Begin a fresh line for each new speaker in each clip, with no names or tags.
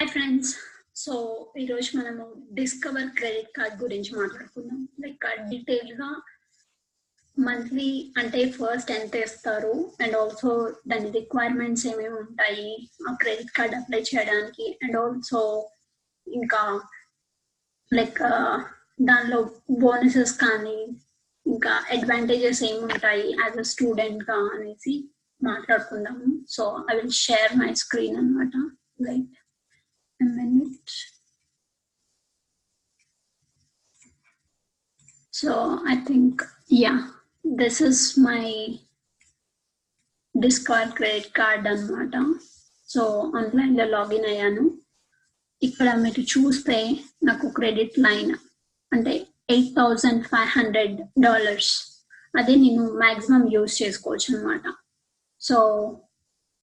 Hi friends so ఈరోజు మనము discover credit card గురించి మాట్లాడుకుందాం. లైక్ డీటెయిల్గా మంత్లీ అంటే ఫస్ట్ ఎంత ఇస్తారు? అండ్ ఆల్సో దాని రిక్వైర్మెంట్స్ ఏమేమి ఉంటాయి? ఆ క్రెడిట్ కార్డ్ అప్లై చేయడానికి అండ్ ఆల్సో ఇంకా లైక్ దానిలో బోనసెస్ కానీ ఇంకా అడ్వాంటేజెస్ ఏమి ఉంటాయి యాజ్ అ స్టూడెంట్గా అనేసి మాట్లాడుకుందాము. So I will share my screen అనమాట right a minute. So I think, yeah, this is my Discord credit card అనమాట సో ఆన్లైన్లో లాగిన్ అయ్యాను. ఇక్కడ మీరు చూస్తే నాకు క్రెడిట్ లైన్ అంటే eight thousand five hundred dollars అదే నేను మ్యాక్సిమం యూజ్ చేసుకోవచ్చు అనమాట సో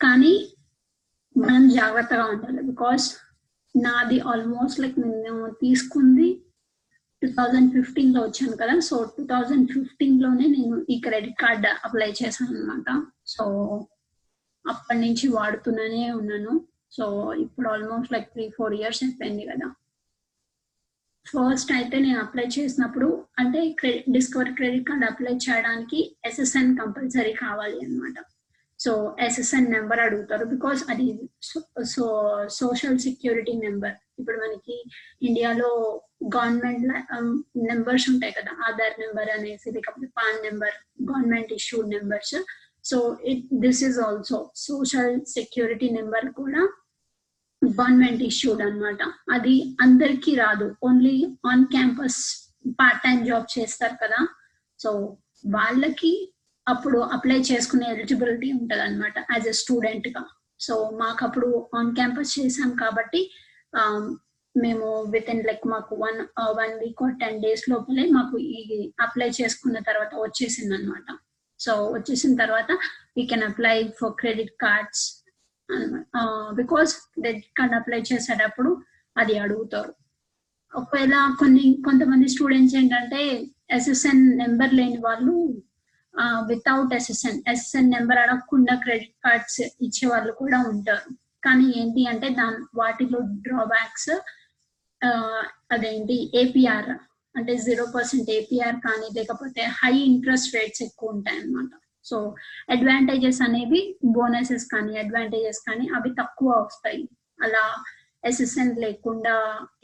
కానీ మనం జాగ్రత్తగా ఉండాలి బికాస్ నాది ఆల్మోస్ట్ లైక్ నేను తీసుకుంది టూ థౌజండ్ ఫిఫ్టీన్లో వచ్చాను కదా. సో టూ థౌజండ్ ఫిఫ్టీన్లోనే నేను ఈ క్రెడిట్ కార్డ్ అప్లై చేశాను అనమాట సో అప్పటి నుంచి వాడుతూనే ఉన్నాను. సో ఇప్పుడు almost like three four years అయిపోయింది కదా. ఫస్ట్ అయితే నేను అప్లై చేసినప్పుడు అంటే credit discover credit card apply చేయడానికి ఎస్ఎస్ఎన్ కంపల్సరీ కావాలి అనమాట సో ఎస్ఎస్ఎన్ నెంబర్ అడుగుతారు బికాస్ అది సో సోషల్ సెక్యూరిటీ నెంబర్ ఇప్పుడు మనకి ఇండియాలో గవర్నమెంట్ నెంబర్స్ um, ఉంటాయి కదా ఆధార్ నెంబర్ అనేసి లేకపోతే PAN number government issued numbers so it this is also social security number కూడా గవర్నమెంట్ ఇష్యూడ్ అనమాట అది అందరికీ రాదు. Only on campus part time job చేస్తారు కదా. సో వాళ్ళకి అప్పుడు అప్లై చేసుకునే ఎలిజిబిలిటీ ఉంటుంది అనమాట యాజ్ ఎ స్టూడెంట్గా. సో మాకు అప్పుడు ఆన్ క్యాంపస్ చేసాం కాబట్టి మేము విత్ ఇన్ లైక్ మాకు one one week ten days లోపలే మాకు ఈ అప్లై చేసుకున్న తర్వాత వచ్చేసింది అనమాట సో వచ్చేసిన తర్వాత we can apply for credit cards because credit card apply చేసేటప్పుడు అది అడుగుతారు. ఒకవేళ కొన్ని కొంతమంది స్టూడెంట్స్ ఏంటంటే ఎస్ఎస్ఎన్ నెంబర్ లేని వాళ్ళు వితౌట్ ఎస్ఎస్ఎన్ ఎస్ఎస్ఎన్ నెంబర్ అడగకుండా క్రెడిట్ కార్డ్స్ ఇచ్చే వాళ్ళు కూడా ఉంటారు. కానీ ఏంటి అంటే దాని వాటిలో డ్రాబ్యాక్స్ అదేంటి ఏపీఆర్ అంటే జీరో పర్సెంట్ ఏపీఆర్ కానీ లేకపోతే హై ఇంట్రెస్ట్ రేట్స్ ఎక్కువ ఉంటాయి అన్నమాట సో అడ్వాంటేజెస్ అనేవి బోనసెస్ కానీ అడ్వాంటేజెస్ కానీ అవి తక్కువ వస్తాయి. అలా ఎస్ఎస్ఎన్ లేకుండా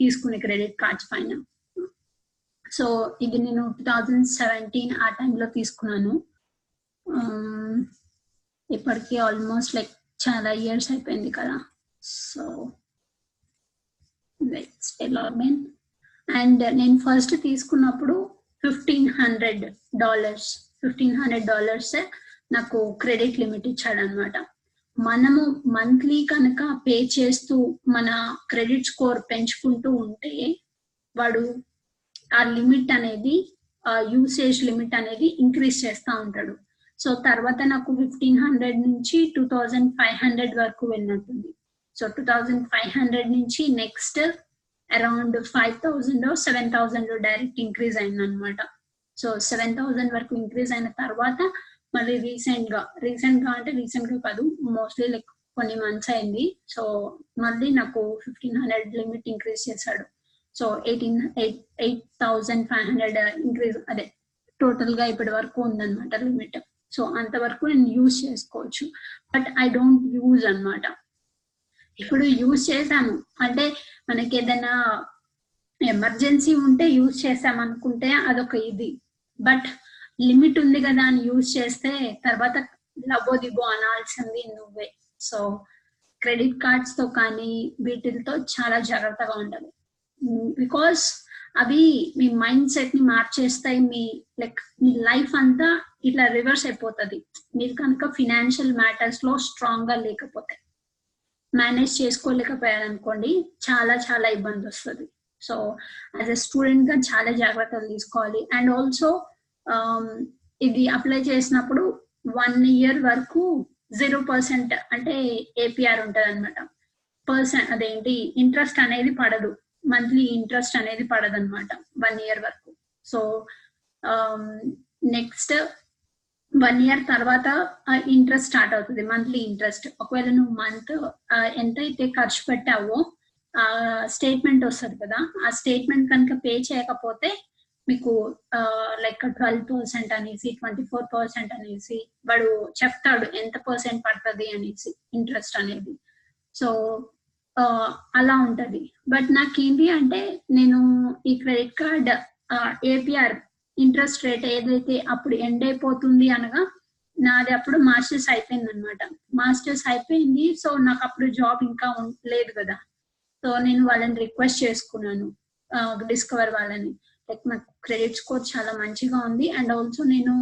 తీసుకునే క్రెడిట్ కార్డ్స్ పైన. సో ఇది నేను టూ థౌజండ్ సెవెంటీన్ ఆ టైంలో తీసుకున్నాను. ఇప్పటికీ ఆల్మోస్ట్ లైక్ చాలా ఇయర్స్ అయిపోయింది కదా. సో లాగిన్ అండ్ నేను ఫస్ట్ తీసుకున్నప్పుడు fifteen hundred dollars fifteen hundred dollars నాకు క్రెడిట్ లిమిట్ ఇచ్చాడనమాట మనము మంత్లీ కనుక పే చేస్తూ మన క్రెడిట్ స్కోర్ పెంచుకుంటూ ఉంటే వాడు ఆ లిమిట్ అనేది యూసేజ్ లిమిట్ అనేది ఇంక్రీజ్ చేస్తూ ఉంటాడు. సో తర్వాత నాకు ఫిఫ్టీన్ హండ్రెడ్ నుంచి టూ థౌజండ్ ఫైవ్ హండ్రెడ్ వరకు వెళ్ళినట్టుంది. So two thousand five hundred నుంచి next around five thousand seven thousand direct increase అయిందనమాట సో సెవెన్ థౌజండ్ వరకు ఇంక్రీజ్ అయిన తర్వాత మళ్ళీ రీసెంట్గా రీసెంట్గా అంటే రీసెంట్గా కాదు మోస్ట్లీ లైక్ కొన్ని మంత్స్ అయింది. సో మళ్ళీ నాకు ఫిఫ్టీన్ హండ్రెడ్ లిమిట్ ఇంక్రీజ్ చేశాడు. So eighteen eight eight thousand five hundred increase అదే టోటల్గా ఇప్పటి వరకు ఉందన్నమాట లిమిట్ సో అంతవరకు నేను యూజ్ చేసుకోవచ్చు. బట్ ఐ డోంట్ యూజ్ అనమాట ఇప్పుడు యూజ్ చేశాను. అంటే మనకి ఏదైనా ఎమర్జెన్సీ ఉంటే యూజ్ చేసాం అనుకుంటే అదొక ఇది. బట్ లిమిట్ ఉంది కదా అని యూజ్ చేస్తే తర్వాత లబో దిబో అనాల్సింది నువ్వే. సో క్రెడిట్ కార్డ్స్తో కానీ వీటితో చాలా జాగ్రత్తగా ఉండాలి. Mm, బికాస్ అవి మీ మైండ్ సెట్ని మార్చేస్తాయి మీ లైక్ మీ లైఫ్ అంతా ఇట్లా రివర్స్ అయిపోతుంది. మీరు కనుక ఫినాన్షియల్ మ్యాటర్స్లో స్ట్రాంగ్గా లేకపోతే మేనేజ్ చేసుకోలేకపోయారనుకోండి చాలా చాలా ఇబ్బంది వస్తుంది. సో యాజ్ అ స్టూడెంట్గా చాలా జాగ్రత్తలు తీసుకోవాలి. అండ్ ఆల్సో um, ఇది అప్లై చేసినప్పుడు వన్ ఇయర్ వరకు జీరో పర్సెంట్ అంటే ఏపీఆర్ ఉంటుంది అనమాట పర్సెంట్ అదేంటి? ఇంట్రెస్ట్ అనేది పడదు. మంత్లీ ఇంట్రెస్ట్ అనేది పడదనమాట వన్ ఇయర్ వరకు. సో నెక్స్ట్ వన్ ఇయర్ తర్వాత ఇంట్రెస్ట్ స్టార్ట్ అవుతుంది మంత్లీ ఇంట్రెస్ట్ ఒకవేళ నువ్వు మంత్ ఎంతైతే ఖర్చు పెట్టావో ఆ స్టేట్మెంట్ వస్తుంది కదా ఆ స్టేట్మెంట్ కనుక పే చేయకపోతే మీకు లైక్ ట్వెల్వ్ పర్సెంట్ అనేసి ట్వంటీ ఫోర్ పర్సెంట్ అనేసి వాడు చెప్తాడు ఎంత పర్సెంట్ పడుతుంది అనేసి ఇంట్రెస్ట్ అనేది. సో అలా ఉంటది. బట్ నాకేంటి అంటే నేను ఈ credit card APR interest rate ఏదైతే అప్పుడు ఎండ్ అయిపోతుంది అనగా నాది అప్పుడు మాస్టర్స్ అయిపోయింది అనమాట మాస్టర్స్ అయిపోయింది. సో నాకు అప్పుడు జాబ్ ఇంకా లేదు కదా. సో నేను వాళ్ళని రిక్వెస్ట్ చేసుకున్నాను డిస్కవర్ వాళ్ళని. లైక్ నాకు క్రెడిట్ స్కోర్ చాలా మంచిగా ఉంది. అండ్ ఆల్సో నేను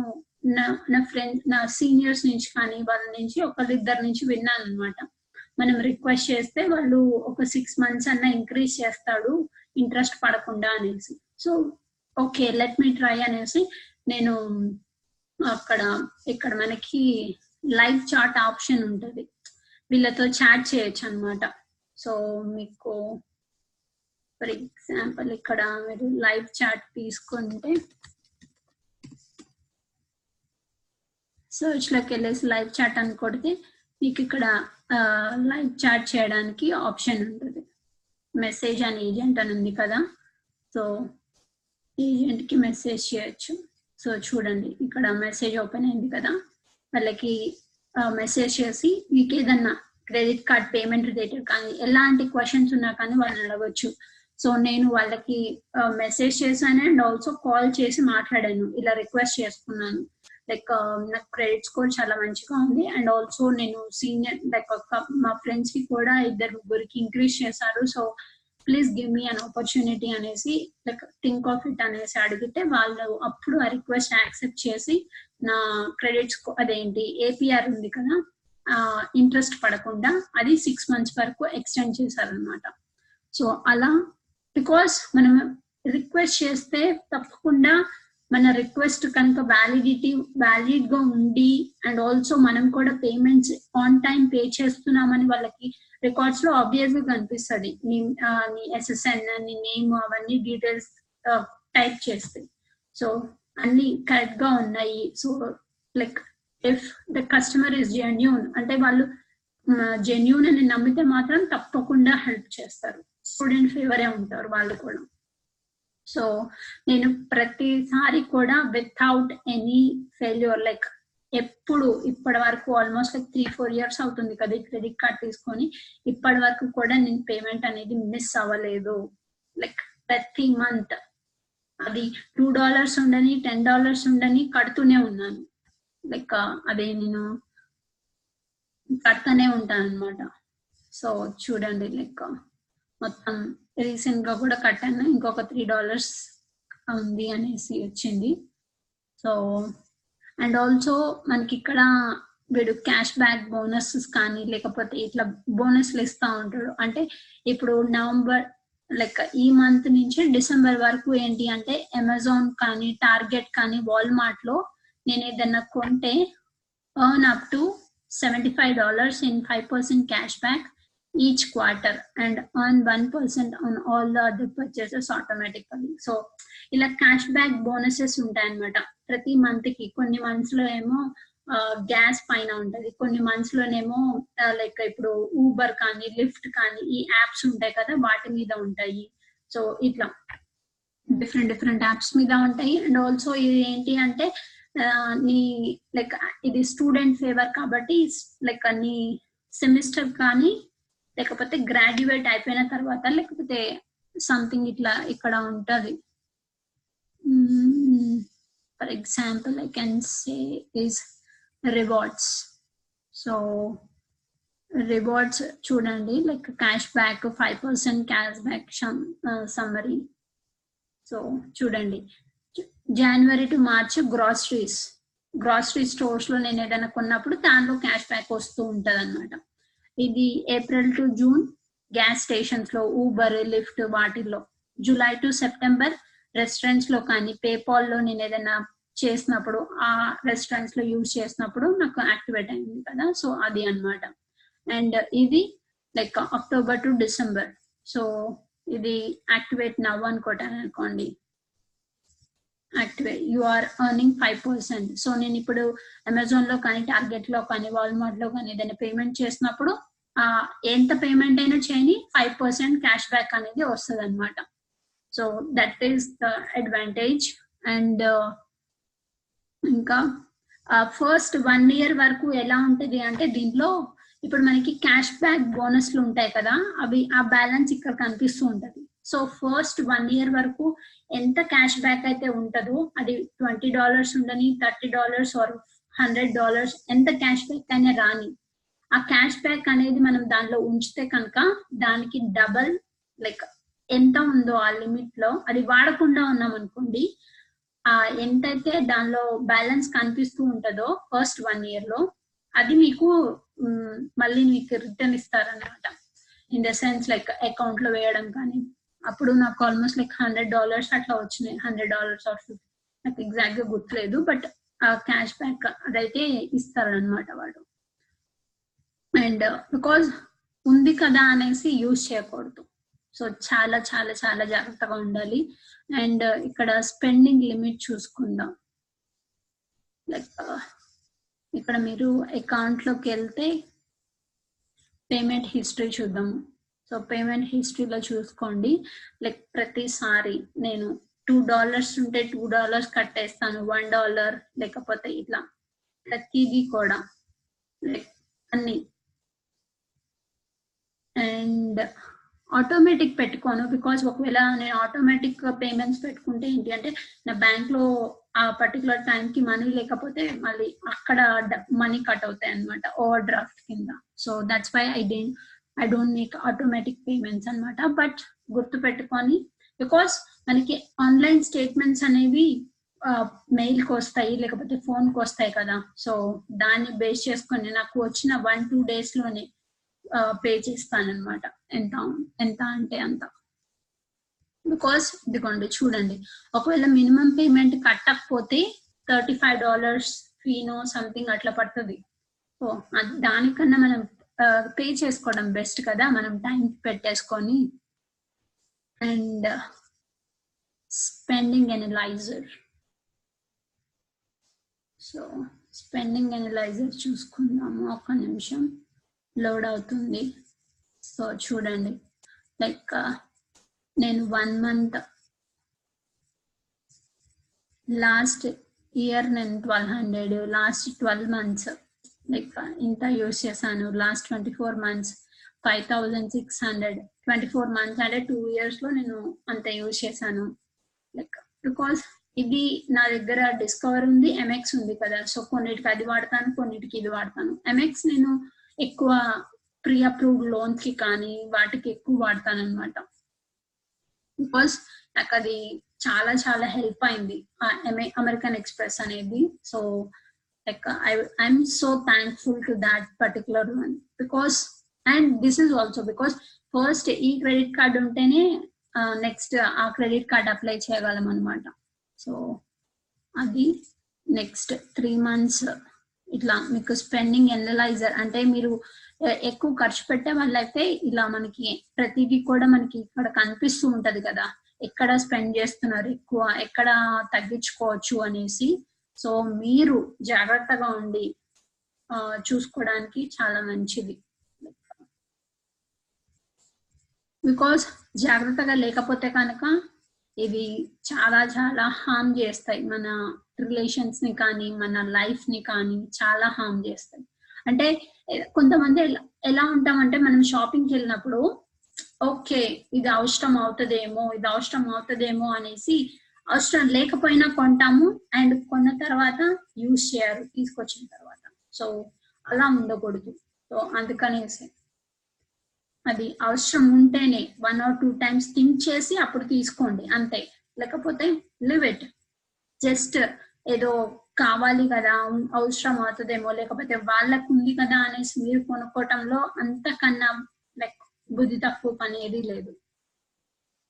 నా నా ఫ్రెండ్ నా సీనియర్స్ నుంచి కానీ వాళ్ళ నుంచి ఒకరిద్దరి నుంచి విన్నాను అనమాట మనం రిక్వెస్ట్ చేస్తే వాళ్ళు ఒక సిక్స్ మంత్స్ అన్న ఇంక్రీజ్ చేస్తాడు ఇంట్రెస్ట్ పడకుండా అనేసి. So okay let me try అనేసి నేను అక్కడ ఇక్కడ మనకి లైవ్ చాట్ ఆప్షన్ ఉంటుంది. వీళ్ళతో చాట్ చేయొచ్చు అనమాట సో మీకు ఫర్ ఎగ్జాంపుల్ ఇక్కడ మీరు లైవ్ చాట్ తీసుకుంటే సో లోకి వెళ్ళేసి లైవ్ చాట్ అని కొడితే మీకు ఇక్కడ లైవ్ చాట్ చేయడానికి ఆప్షన్ ఉంటుంది. మెసేజ్ అని ఏజెంట్ అని ఉంది కదా సో ఏజెంట్కి మెసేజ్ చేయొచ్చు. సో చూడండి ఇక్కడ మెసేజ్ ఓపెన్ అయింది కదా వాళ్ళకి మెసేజ్ చేసి మీకు ఏదన్నా క్రెడిట్ కార్డ్ పేమెంట్ రిలేటెడ్ కానీ ఎలాంటి క్వశ్చన్స్ ఉన్నా కానీ వాళ్ళని అడగొచ్చు. సో నేను వాళ్ళకి మెసేజ్ చేశాను అండ్ ఆల్సో కాల్ చేసి మాట్లాడాను ఇలా రిక్వెస్ట్ చేసుకున్నాను. లైక్ um, నాకు క్రెడిట్ స్కోర్ చాలా మంచిగా ఉంది. అండ్ ఆల్సో నేను సీనియర్ లైక్ మా ఫ్రెండ్స్కి కూడా ఇద్దరు ముగ్గురికి ఇంక్రీజ్ చేశారు. So please give me an opportunity అనేసి లైక్ థింక్ ఆఫ్ ఇట్ అనేసి అడిగితే వాళ్ళు అప్పుడు ఆ రిక్వెస్ట్ యాక్సెప్ట్ చేసి నా క్రెడిట్ స్కోర్ అదేంటి ఏపీఆర్ ఉంది కదా ఇంట్రెస్ట్ పడకుండా అది సిక్స్ మంత్స్ వరకు ఎక్స్టెండ్ చేశారనమాట సో అలా బికాస్ మనం రిక్వెస్ట్ చేస్తే తప్పకుండా మన రిక్వెస్ట్ కనుక వ్యాలిడిటీ వ్యాలిడ్గా ఉండి అండ్ ఆల్సో మనం కూడా పేమెంట్స్ ఆన్ టైం పే చేస్తున్నామని వాళ్ళకి రికార్డ్స్లో ఆబ్వియస్గా కనిపిస్తుంది. నీ నీ ఎస్ఎస్ఎన్ నీ నేమ్ అవన్నీ డీటెయిల్స్ టైప్ చేస్తే. సో అన్ని కరెక్ట్గా ఉన్నాయి. So like if the customer is genuine అంటే వాళ్ళు జెన్యూన్ అని నమ్మితే మాత్రం తప్పకుండా హెల్ప్ చేస్తారు. స్టూడెంట్ ఫేవరే ఉంటారు వాళ్ళు కూడా. సో నేను ప్రతిసారి కూడా వితౌట్ ఎనీ ఫెయిల్యూర్ లైక్ ఎప్పుడు ఇప్పటి వరకు almost like three four years అవుతుంది కదా ఈ క్రెడిట్ కార్డ్ తీసుకొని. ఇప్పటి వరకు కూడా నేను పేమెంట్ అనేది మిస్ అవ్వలేదు. లైక్ ప్రతి మంత్ అది టూ డాలర్స్ ఉండని టెన్ డాలర్స్ ఉండని కడుతూనే ఉన్నాను. లైక్ అదే నేను కడతానే ఉంటాను అనమాట సో చూడండి లైక్ మొత్తం రీసెంట్గా కూడా కట్టాను. ఇంకొక త్రీ డాలర్స్ ఉంది అనేసి వచ్చింది. సో అండ్ ఆల్సో మనకి ఇక్కడ వీడు క్యాష్ బ్యాక్ బోనసెస్ కానీ లేకపోతే ఇట్లా బోనస్లు ఇస్తా ఉంటాడు. అంటే ఇప్పుడు నవంబర్ లైక్ ఈ మంత్ నుంచి డిసెంబర్ వరకు ఏంటి అంటే అమెజాన్ కానీ టార్గెట్ కానీ వాల్మార్ట్లో నేను ఏదైనా కొంటే earn up to seventy five dollars in five percent cash back. Each quarter and earn 1% on all the other purchases automatically. So ఇలా క్యాష్ బ్యాక్ బోనసెస్ ఉంటాయన్నమాట ప్రతి మంత్కి కొన్ని మంత్స్లో ఏమో గ్యాస్ పైన ఉంటది. కొన్ని మంత్స్ లోనేమో లైక్ ఇప్పుడు ఊబర్ కానీ లిఫ్ట్ కానీ ఈ యాప్స్ ఉంటాయి కదా వాటి మీద ఉంటాయి. సో ఇట్లా. డిఫరెంట్ డిఫరెంట్ యాప్స్ మీద ఉంటాయి. అండ్ ఆల్సో ఇది ఏంటి అంటే నీ లైక్ ఇది స్టూడెంట్ ఫేవర్ కాబట్టి లైక్ నీ సెమిస్టర్ కానీ లేకపోతే గ్రాడ్యుయేట్ అయిపోయిన తర్వాత లేకపోతే సంథింగ్ ఇట్లా ఇక్కడ ఉంటది. For example I can say is rewards so rewards చూడండి like cash back five percent cash back summary so చూడండి. January to March groceries grocery స్టోర్స్లో నేను ఏదైనా కొన్నప్పుడు దానిలో క్యాష్ బ్యాక్ వస్తూ ఉంటదన్నమాట. ఇది ఏప్రిల్ టు జూన్ గ్యాస్ స్టేషన్స్లో ఊబర్ లిఫ్ట్ వాటిల్లో. జూలై టు సెప్టెంబర్ రెస్టారెంట్స్లో కానీ పేపాల్లో నేను ఏదైనా చేసినప్పుడు ఆ రెస్టారెంట్స్లో యూజ్ చేసినప్పుడు నాకు యాక్టివేట్ అయింది కదా. సో అది అన్నమాట. అండ్ ఇది like October to December so ఇది యాక్టివేట్ నవ్వు అనుకోటాను అనుకోండి. Activate you are earning five percent so నేను ఇప్పుడు అమెజాన్లో కానీ టార్గెట్లో కానీ వాల్మార్ట్లో కానీ ఏదైనా పేమెంట్ చేసినప్పుడు ఆ, ఎంత పేమెంట్ అయినా చేయని ఫైవ్ పర్సెంట్ క్యాష్ బ్యాక్ అనేది వస్తుంది అనమాట so that is the advantage and ఇంకా ఫస్ట్ వన్ ఇయర్ వరకు ఎలా ఉంటుంది అంటే దీంట్లో ఇప్పుడు మనకి క్యాష్ బ్యాక్ బోనస్లు ఉంటాయి కదా అవి ఆ బ్యాలెన్స్ ఇక్కడ కనిపిస్తూ ఉంటది. సో ఫస్ట్ వన్ ఇయర్ వరకు ఎంత క్యాష్ బ్యాక్ అయితే ఉంటుందో అది ట్వంటీ డాలర్స్ ఉండని thirty dollars or hundred dollars ఎంత క్యాష్ బ్యాక్ అయినా రాని. ఆ క్యాష్ బ్యాక్ అనేది మనం దానిలో ఉంచితే కనుక దానికి డబల్ లైక్ ఎంత ఉందో ఆ లిమిట్లో అది వాడకుండా ఉన్నాం అనుకోండి ఆ ఎంతైతే దానిలో బ్యాలెన్స్ కనిపిస్తూ ఉంటుందో ఫస్ట్ వన్ ఇయర్లో అది మీకు మళ్ళీ మీకు రిటర్న్ ఇస్తారనమాట ఇన్ ద సెన్స్ లైక్ అకౌంట్లో వేయడం కానీ అప్పుడు నాకు ఆల్మోస్ట్ లైక్ హండ్రెడ్ డాలర్స్ అట్లా వచ్చినాయి. హండ్రెడ్ డాలర్స్ ఆర్ నాకు ఎగ్జాక్ట్గా గుర్తులేదు బట్ ఆ క్యాష్ బ్యాక్ అదైతే ఇస్తారనమాట వాడు. అండ్ బికాజ్ uh, ఉంది కదా అనేసి యూజ్ చేయకూడదు. సో చాలా చాలా చాలా జాగ్రత్తగా ఉండాలి. అండ్ uh, ఇక్కడ స్పెండింగ్ లిమిట్ చూసుకుందాం. లైక్ uh, ఇక్కడ మీరు అకౌంట్లోకి వెళ్తే పేమెంట్ హిస్టరీ చూద్దాము. సో పేమెంట్ హిస్టరీలో చూసుకోండి. లైక్ ప్రతిసారి నేను టూ డాలర్స్ ఉంటే టూ డాలర్స్ కట్టేస్తాను. వన్ డాలర్ లేకపోతే ఇట్లా. ప్రతిదీ కూడా. లైక్ అన్ని. అండ్ ఆటోమేటిక్ పెట్టుకోను. బికాస్ ఒకవేళ నేను ఆటోమేటిక్ పేమెంట్స్ పెట్టుకుంటే ఏంటి అంటే నా బ్యాంక్లో ఆ పర్టికులర్ టైం కి మనీ లేకపోతే మళ్ళీ అక్కడ మనీ కట్ అవుతాయి అనమాట ఓవర్ డ్రాఫ్ట్ కింద. So that's why I didn't I don't make automatic payments అనమాట బట్ గుర్తు పెట్టుకొని బికాస్ మనకి ఆన్లైన్ స్టేట్మెంట్స్ అనేవి మెయిల్కి వస్తాయి లేకపోతే ఫోన్కి వస్తాయి కదా. సో దాన్ని బేస్ చేసుకొని నాకు వచ్చిన వన్ టూ డేస్లోనే పే చేస్తానమాట ఎంత ఎంత అంటే అంత. బికాస్ ఇదిగోండి చూడండి. ఒకవేళ మినిమం పేమెంట్ కట్టకపోతే థర్టీ ఫైవ్ డాలర్స్ ఫీనో సంథింగ్ అట్లా పడుతుంది. సో దానికన్నా మనం పే చేసుకోవడం బెస్ట్ కదా? మనం టైం పెట్టేసుకొని and spending analyser so spending analyser చూసుకుందాము. ఒక్క నిమిషం లోడ్ అవుతుంది. సో చూడండి. లైక్ uh, నేను వన్ మంత్ లాస్ట్ ఇయర్ నేను twelve hundred last twelve months like uh, ఇంత యూస్ చేశాను. Last twenty four months five thousand six hundred twenty four months అంటే టూ ఇయర్స్లో నేను అంత యూజ్ చేశాను. లైక్ బికాస్ ఇది నా దగ్గర డిస్కవర్ ఉంది ఎంఎక్స్ ఉంది కదా. సో కొన్నిటికి అది వాడతాను కొన్నిటికి ఇది వాడతాను. ఎంఎక్స్ నేను ఎక్కువ ప్రీ అప్రూవ్డ్ లోన్స్కి కానీ వాటికి ఎక్కువ వాడతాను అనమాట బికాస్ నాకు అది చాలా చాలా హెల్ప్ అయింది. అమెరికన్ ఎక్స్ప్రెస్ అనేది. So like I uh, i'm so thankful to that particular one because and this is also because first ఈ క్రెడిట్ కార్డ్ ఉంటేనే నెక్స్ట్ ఆ క్రెడిట్ కార్డ్ అప్లై చేయగలం అనమాట సో అది నెక్స్ట్ త్రీ మంత్స్ ఇట్లా మీకు స్పెండింగ్ ఎనలైజర్ అంటే మీరు ఎక్కువ ఖర్చు పెట్టే వాళ్ళైతే ఇలా మనకి ప్రతిదీ కూడా మనకి ఇక్కడ కనిపిస్తూ ఉంటది కదా. ఎక్కడ స్పెండ్ చేస్తున్నారు ఎక్కువ ఎక్కడ తగ్గించుకోవచ్చు అనేసి సో మీరు జాగ్రత్తగా ఉండి ఆ, చూసుకోవడానికి చాలా మంచిది. బికాస్ జాగ్రత్తగా లేకపోతే కనుక ఇవి చాలా చాలా హామ్ చేస్తాయి. మన రిలేషన్స్ని కానీ మన లైఫ్ని కానీ చాలా హామ్ చేస్తాయి. అంటే కొంతమంది ఎలా- ఎలా ఉంటామంటే మనం షాపింగ్కి వెళ్ళినప్పుడు ఓకే ఇది అవసరం అవుతుందేమో ఇది అవసరం అవుతుందేమో అనేసి అవసరం లేకపోయినా కొంటాము. అండ్ కొన్న తర్వాత యూజ్ చేయరు తీసుకొచ్చిన తర్వాత. సో అలా ఉండకూడదు. సో అందుకనేసి. అది అవసరం ఉంటేనే one or two times think చేసి అప్పుడు తీసుకోండి అంతే. లేకపోతే లివ్ ఇట్. జస్ట్ ఏదో కావాలి కదా అవసరం అవుతుందేమో లేకపోతే వాళ్ళకు ఉంది కదా అనేసి మీరు కొనుక్కోవటంలో అంతకన్నా లైక్ బుద్ధి తక్కువ పని ఏది లేదు.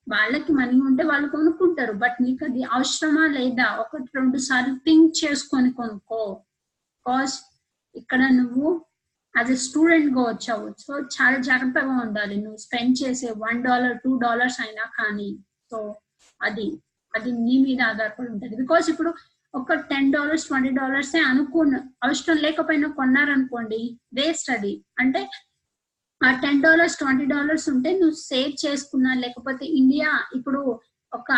వాళ్ళకి మనీ ఉంటే వాళ్ళు కొనుక్కుంటారు. బట్ నీకు అది అవసరమా లేదా? ఒకటి రెండు సార్లు థింక్ చేసుకొని కొనుక్కో. బికాస్ ఇక్కడ నువ్వు యాజ్ ఎ స్టూడెంట్గా వచ్చావు. సో చాలా జాగ్రత్తగా ఉండాలి. నువ్వు స్పెండ్ చేసే వన్ డాలర్ టూ డాలర్స్ అయినా కానీ. సో అది అది నీ మీద ఆధారపడి ఉంటుంది. బికాస్ ఇప్పుడు ఒక టెన్ డాలర్స్ ట్వంటీ డాలర్స్ అనుకున్న అవసరం లేకపోయినా కొన్నారనుకోండి వేస్ట్ అది. అంటే ఆ టెన్ డాలర్స్ ట్వంటీ డాలర్స్ ఉంటే నువ్వు సేవ్ చేసుకున్నా లేకపోతే ఇండియా ఇప్పుడు ఒక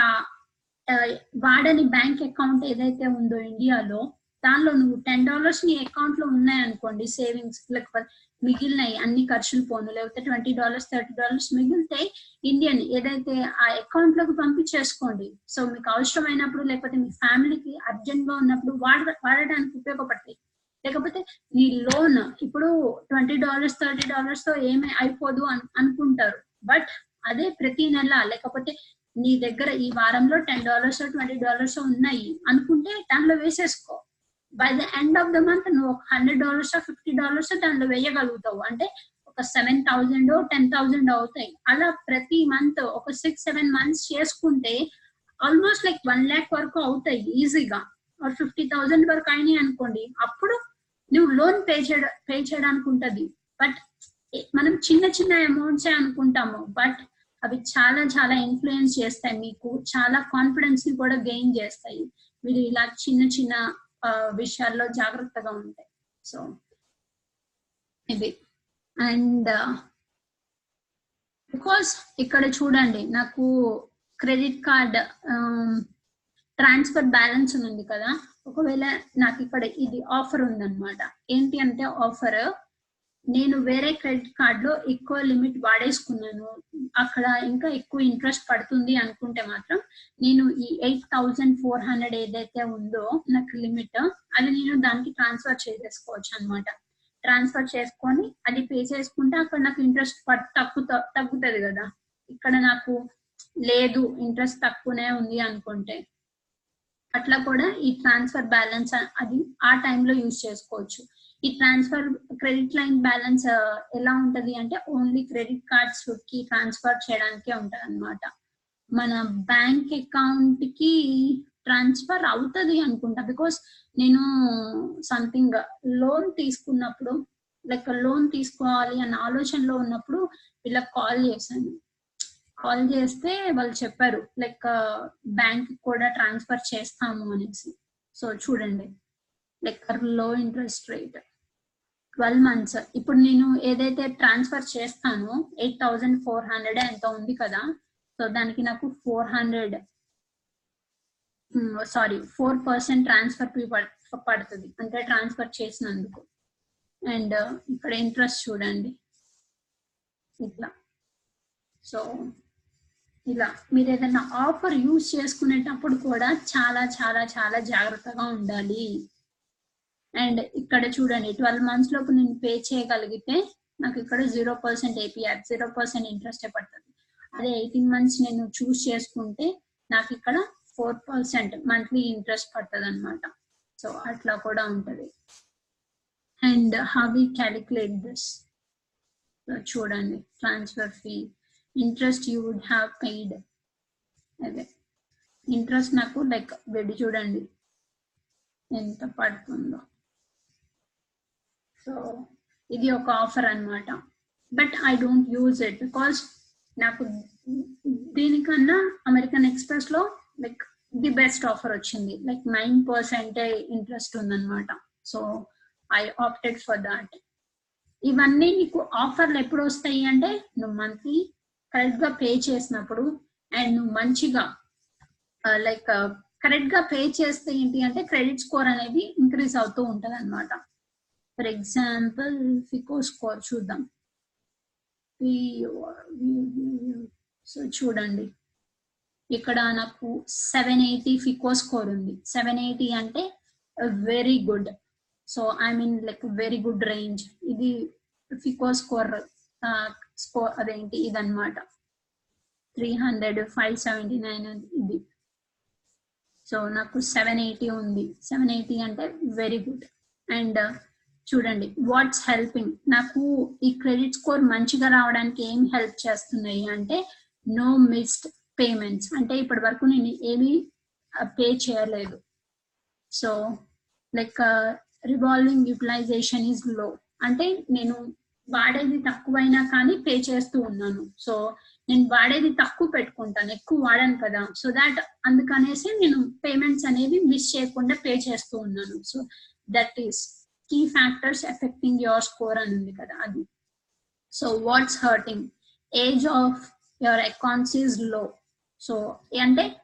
వాడని బ్యాంక్ అకౌంట్ ఏదైతే ఉందో ఇండియాలో దానిలో నువ్వు టెన్ డాలర్స్ నీ అకౌంట్లో ఉన్నాయనుకోండి సేవింగ్స్ లేకపోతే మిగిలినాయి అన్ని ఖర్చులు పోను లేకపోతే ట్వంటీ డాలర్స్ థర్టీ డాలర్స్ మిగిలితే ఇండియన్ ఏదైతే ఆ అకౌంట్లోకి పంపించేసుకోండి. సో మీకు అవసరమైనప్పుడు లేకపోతే మీ ఫ్యామిలీకి అర్జెంట్గా ఉన్నప్పుడు వాడ వాడడానికి ఉపయోగపడతాయి. లేకపోతే నీ లోన్ ఇప్పుడు ట్వంటీ డాలర్స్ థర్టీ డాలర్స్తో ఏమీ అయిపోదు అని అనుకుంటారు. బట్ అదే ప్రతి నెల లేకపోతే నీ దగ్గర ఈ వారంలో టెన్ డాలర్స్ ట్వంటీ డాలర్స్ ఉన్నాయి అనుకుంటే దానిలో వేసేసుకో. By the end of the month నువ్వు ఒక హండ్రెడ్ డాలర్స్ ఫిఫ్టీ డాలర్స్ దానిలో వేయగలుగుతావు. అంటే ఒక సెవెన్ థౌజండ్ టెన్ థౌజండ్ అవుతాయి. అలా ప్రతి మంత్ ఒక సిక్స్ సెవెన్ మంత్స్ చేసుకుంటే ఆల్మోస్ట్ లైక్ వన్ ల్యాక్ వరకు అవుతాయి ఈజీగా. ఫిఫ్టీ థౌజండ్ వరకు అయినాయి అనుకోండి అప్పుడు నువ్వు లోన్ పే చేయడం పే చేయడానికి ఉంటుంది బట్ మనం చిన్న చిన్న అమౌంట్సే అనుకుంటాము. బట్ అవి చాలా చాలా ఇన్ఫ్లుయెన్స్ చేస్తాయి మీకు. చాలా కాన్ఫిడెన్స్ని కూడా గెయిన్ చేస్తాయి. మీరు ఇలా చిన్న చిన్న విషయాల్లో జాగ్రత్తగా ఉంటాయి సో ఇది. అండ్ బికాస్ ఇక్కడ చూడండి నాకు క్రెడిట్ కార్డ్ ట్రాన్స్ఫర్ బ్యాలెన్స్ ఉంది కదా. ఒకవేళ నాకు ఇక్కడ ఇది ఆఫర్ ఉందన్నమాట. ఏంటి అంటే ఆఫర్ నేను వేరే క్రెడిట్ కార్డ్లో ఎక్కువ లిమిట్ వాడేసుకున్నాను. అక్కడ ఇంకా ఎక్కువ ఇంట్రెస్ట్ పడుతుంది అనుకుంటే మాత్రం నేను ఈ ఎయిట్ థౌజండ్ ఫోర్ హండ్రెడ్ ఏదైతే ఉందో నాకు లిమిట్ అది నేను దానికి ట్రాన్స్ఫర్ చేసేసుకోవచ్చు అన్నమాట. ట్రాన్స్ఫర్ చేసుకొని అది పే చేసుకుంటే అక్కడ నాకు ఇంట్రెస్ట్ తగ్గుతా తగ్గుతుంది కదా. ఇక్కడ నాకు లేదు ఇంట్రెస్ట్ తక్కువనే ఉంది అనుకుంటే. అట్లా కూడా ఈ ట్రాన్స్ఫర్ బ్యాలెన్స్ అది ఆ టైంలో యూజ్ చేసుకోవచ్చు. ఈ ట్రాన్స్ఫర్ క్రెడిట్ లైన్ బ్యాలెన్స్ ఎలా ఉంటది అంటే ఓన్లీ క్రెడిట్ కార్డ్స్కి ట్రాన్స్ఫర్ చేయడానికే ఉంటది అనమాట మన బ్యాంక్ అకౌంట్కి ట్రాన్స్ఫర్ అవుతుంది అనుకుంటా. బికాస్ నేను సంథింగ్ లోన్ తీసుకున్నప్పుడు లైక్ లోన్ తీసుకోవాలి అన్న ఆలోచనలో ఉన్నప్పుడు వీళ్ళకి కాల్ చేశాను. కాల్ చేస్తే వాళ్ళు చెప్పారు లైక్ uh, బ్యాంక్ కూడా ట్రాన్స్ఫర్ చేస్తాము అనేసి. సో చూడండి. లైక్లో ఇంట్రెస్ట్ రేట్ ట్వెల్వ్ మంత్స్ ఇప్పుడు నేను ఏదైతే ట్రాన్స్ఫర్ చేస్తానో ఎయిట్ థౌజండ్ ఫోర్ హండ్రెడ్ ఎంత ఉంది కదా. సో దానికి నాకు four hundred sorry four percent transfer fee పడుతుంది. అంటే ట్రాన్స్ఫర్ చేసినందుకు. అండ్ uh, ఇక్కడ ఇంట్రెస్ట్ చూడండి. ఇట్లా. సో ఇలా మీరు ఏదైనా ఆఫర్ యూజ్ చేసుకునేటప్పుడు కూడా చాలా చాలా చాలా జాగ్రత్తగా ఉండాలి. అండ్ ఇక్కడ చూడండి ట్వెల్వ్ మంత్స్ లోపు నేను పే చేయగలిగితే నాకు ఇక్కడ zero percent APR zero percent interest పడుతుంది. అదే ఎయిటీన్ మంత్స్ నేను చూస్ చేసుకుంటే నాకు ఇక్కడ ఫోర్ పర్సెంట్ మంత్లీ ఇంట్రెస్ట్ పడుతుంది అనమాట సో అట్లా కూడా ఉంటది. And how we calculate this చూడండి transfer fee interest you would have paid అదే. ఇంట్రెస్ట్ నాకు లైక్ బెడ్ చూడండి. ఎంత పడుతుందో. సో ఇది ఒక ఆఫర్ అన్నమాట. But I don't use it because నాకు దీనికన్నా అమెరికన్ ఎక్స్ప్రెస్లో లైక్ ది బెస్ట్ ఆఫర్ వచ్చింది. లైక్ నైన్ పర్సెంట్ ఇంట్రెస్ట్ ఉందన్నమాట. So I opted for that ఇవన్నీ నీకు ఆఫర్లు ఎప్పుడు వస్తాయి అంటే నువ్వు మంత్లీ కరెక్ట్గా పే చేసినప్పుడు అండ్ నువ్వు మంచిగా లైక్ కరెక్ట్గా పే చేస్తే ఏంటి అంటే క్రెడిట్ స్కోర్ అనేది ఇంక్రీజ్ అవుతూ ఉంటది అనమాట ఫర్ ఎగ్జాంపుల్ ఫికో స్కోర్ చూద్దాం సో చూడండి. ఇక్కడ నాకు సెవెన్ ఎయిటీ ఫికో స్కోర్ ఉంది. సెవెన్ ఎయిటీ అంటే very good so I mean like very good range ఇది ఫికో స్కోర్ స్కో అదేంటి ఇదన్నమాట. Three hundred five seventy nine ఇది. సో నాకు సెవెన్ ఎయిటీ ఉంది. సెవెన్ ఎయిటీ అంటే వెరీ గుడ్. అండ్ చూడండి వాట్స్ హెల్పింగ్. నాకు ఈ క్రెడిట్ స్కోర్ మంచిగా రావడానికి ఏం హెల్ప్ చేస్తున్నాయి అంటే నో మిస్డ్ పేమెంట్స్. అంటే ఇప్పటి వరకు నేను ఏమీ పే చేయలేదు. సో లైక్ రివాల్వింగ్ యూటిలైజేషన్ ఈజ్లో. అంటే నేను వాడేది తక్కువైనా కానీ పే చేస్తూ ఉన్నాను. సో నేను వాడేది తక్కువ పెట్టుకుంటాను. ఎక్కువ వాడాను కదా. సో దాట్ అందుకనేసి నేను పేమెంట్స్ అనేవి మిస్ చేయకుండా పే చేస్తూ ఉన్నాను. So that is key factors affecting your score అని ఉంది కదా అది. So what's hurting age of your accounts ఈజ్లో so అంటే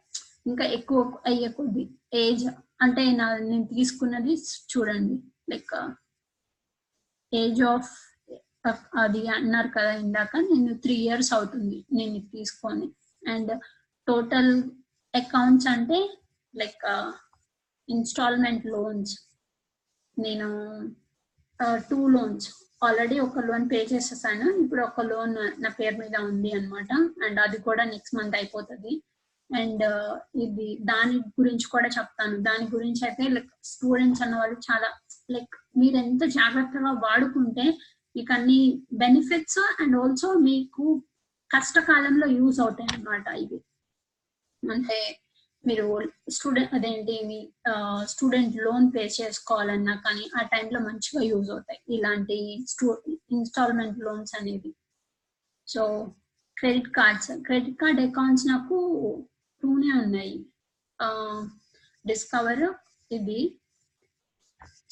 ఇంకా ఎక్కువ అయ్యే కొద్ది ఏజ్ అంటే నా నేను తీసుకున్నది చూడండి. లైక్ ఏజ్ ఆఫ్ అది అన్నారు కదా ఇందాక నేను త్రీ ఇయర్స్ అవుతుంది నేను ఇది తీసుకొని. అండ్ టోటల్ అకౌంట్స్ అంటే లైక్ ఇన్స్టాల్మెంట్ లోన్స్ నేను టూ లోన్స్ ఆల్రెడీ ఒక లోన్ పే చేసేసాను. ఇప్పుడు ఒక లోన్ నా పేరు మీద ఉంది అనమాట అండ్ అది కూడా నెక్స్ట్ మంత్ అయిపోతుంది. అండ్ ఇది దాని గురించి కూడా చెప్తాను. దాని గురించి అయితే లైక్ స్టూడెంట్స్ అన్న వాళ్ళు చాలా లైక్ మీరు ఎంత జాగ్రత్తగా వాడుకుంటే మీకు అన్ని బెనిఫిట్స్ అండ్ ఆల్సో మీకు కష్టకాలంలో యూజ్ అవుతాయి అన్నమాట ఇవి. అంటే మీరు స్టూడెంట్ అదేంటి మీ స్టూడెంట్ లోన్ పే చేసుకోవాలన్నా కానీ ఆ టైంలో మంచిగా యూజ్ అవుతాయి. ఇలాంటి స్టూ ఇన్స్టాల్మెంట్ లోన్స్ అనేవి. So credit cards credit card accounts నాకు టూనే ఉన్నాయి. డిస్కవర్ ఇది.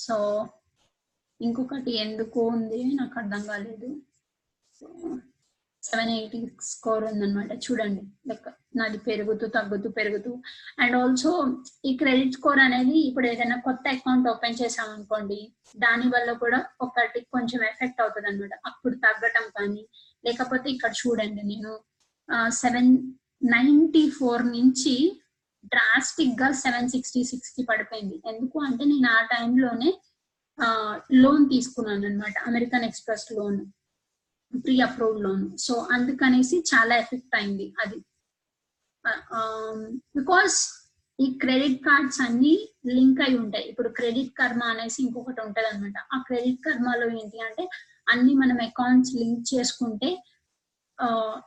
సో ఇంకొకటి ఎందుకు ఉంది నాకు అర్థం కాలేదు. సెవెన్ ఎయిటీ స్కోర్ ఉందన్నమాట. చూడండి లెక్క నాది పెరుగుతూ తగ్గుతూ పెరుగుతూ. అండ్ ఆల్సో ఈ క్రెడిట్ స్కోర్ అనేది ఇప్పుడు ఏదైనా కొత్త అకౌంట్ ఓపెన్ చేసామనుకోండి దాని వల్ల కూడా ఒకటి కొంచెం ఎఫెక్ట్ అవుతుంది అనమాట అప్పుడు తగ్గటం కానీ లేకపోతే ఇక్కడ చూడండి నేను సెవెన్ నైన్టీ ఫోర్ నుంచి డ్రాస్టిక్గా సెవెన్ సిక్స్టీ సిక్స్కి పడిపోయింది. ఎందుకు అంటే నేను ఆ టైంలోనే లోన్ తీసుకున్నాను అనమాట American Express loan pre approved loan so అందుకనేసి చాలా ఎఫెక్ట్ అయింది అది. బికాస్ ఈ క్రెడిట్ కార్డ్స్ అన్ని లింక్ అయి ఉంటాయి. ఇప్పుడు క్రెడిట్ కర్మ అనేసి ఇంకొకటి ఉంటది అనమాట ఆ క్రెడిట్ కర్మలో ఏంటి అంటే అన్ని మనం అకౌంట్స్ లింక్ చేసుకుంటే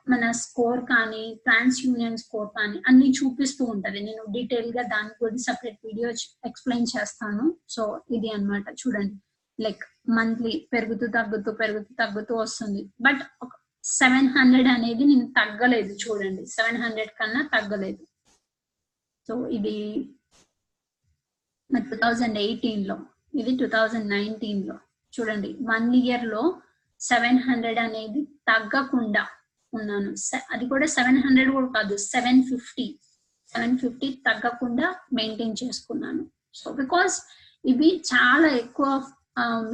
మన స్కోర్ కానీ ట్రాన్స్ యూనియన్ స్కోర్ కానీ అన్ని చూపిస్తూ ఉంటది. నేను డీటెయిల్గా దాని గురించి సపరేట్ వీడియో ఎక్స్ప్లెయిన్ చేస్తాను. సో ఇది అనమాట చూడండి. లైక్ మంత్లీ పెరుగుతూ తగ్గుతూ పెరుగుతూ తగ్గుతూ వస్తుంది. బట్ సెవెన్ హండ్రెడ్ అనేది నేను తగ్గలేదు. చూడండి. సెవెన్ హండ్రెడ్ కన్నా తగ్గలేదు. సో ఇది టూ థౌజండ్ ఎయిటీన్లో. ఇది టూ థౌజండ్ నైన్టీన్లో. చూడండి. వన్ ఇయర్లో సెవెన్ హండ్రెడ్ అనేది తగ్గకుండా ఉన్నాను అది కూడా సెవెన్ హండ్రెడ్ కూడా కాదు సెవెన్ ఫిఫ్టీ. సెవెన్ ఫిఫ్టీ తగ్గకుండా మెయింటైన్ చేసుకున్నాను. సో బికాస్ ఇవి చాలా ఎక్కువ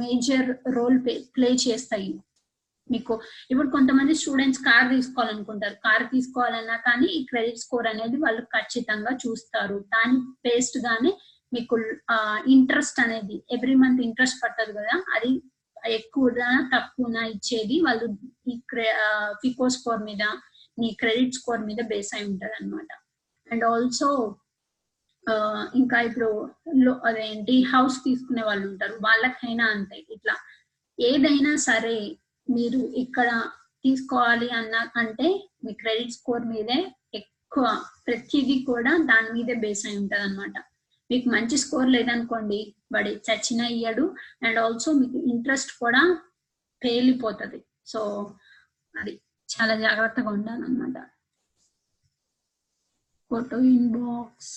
మేజర్ రోల్ ప్లే చేస్తాయి. మీకు ఇప్పుడు కొంతమంది స్టూడెంట్స్ కార్ తీసుకోవాలనుకుంటారు. కార్ తీసుకోవాలన్నా కానీ ఈ క్రెడిట్ స్కోర్ అనేది వాళ్ళు ఖచ్చితంగా చూస్తారు. దాని బేస్డ్ గానే మీకు ఇంట్రెస్ట్ అనేది ఎవ్రీ మంత్ ఇంట్రెస్ట్ పట్టదు కదా. అది ఎక్కువనా తక్కువనా ఇచ్చేది వాళ్ళు ఈ ఫికో స్కోర్ మీద నీ క్రెడిట్ స్కోర్ మీద బేస్ అయి ఉంటది అనమాట అండ్ ఆల్సో ఇంకా ఇప్పుడు అదేంటి హౌస్ తీసుకునే వాళ్ళు ఉంటారు. వాళ్ళకైనా అంతే ఇట్లా. ఏదైనా సరే మీరు ఇక్కడ తీసుకోవాలి అన్న అంటే మీ క్రెడిట్ స్కోర్ మీదే ఎక్కువ ప్రతిదీ కూడా దాని మీదే బేస్ అయి ఉంటది అనమాట మీకు మంచి స్కోర్ లేదనుకోండి వాడి చచ్చిన ఇయ్యడు. అండ్ ఆల్సో మీకు ఇంట్రెస్ట్ కూడా పేలిపోతుంది. సో అది చాలా జాగ్రత్తగా ఉండాలన్నమాట. Photo inbox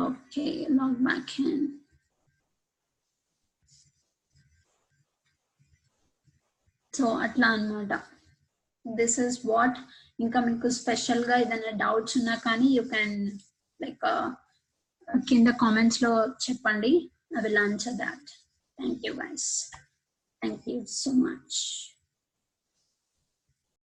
okay log back so అట్లా అనమాట దిస్ ఇస్ వాట్ ఇంకా మీకు స్పెషల్గా ఏదైనా డౌట్స్ ఉన్నా కానీ యూ క్యాన్ లైక్ కింద కామెంట్స్లో చెప్పండి. I will answer that thank you guys thank you so much